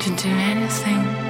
to do anything.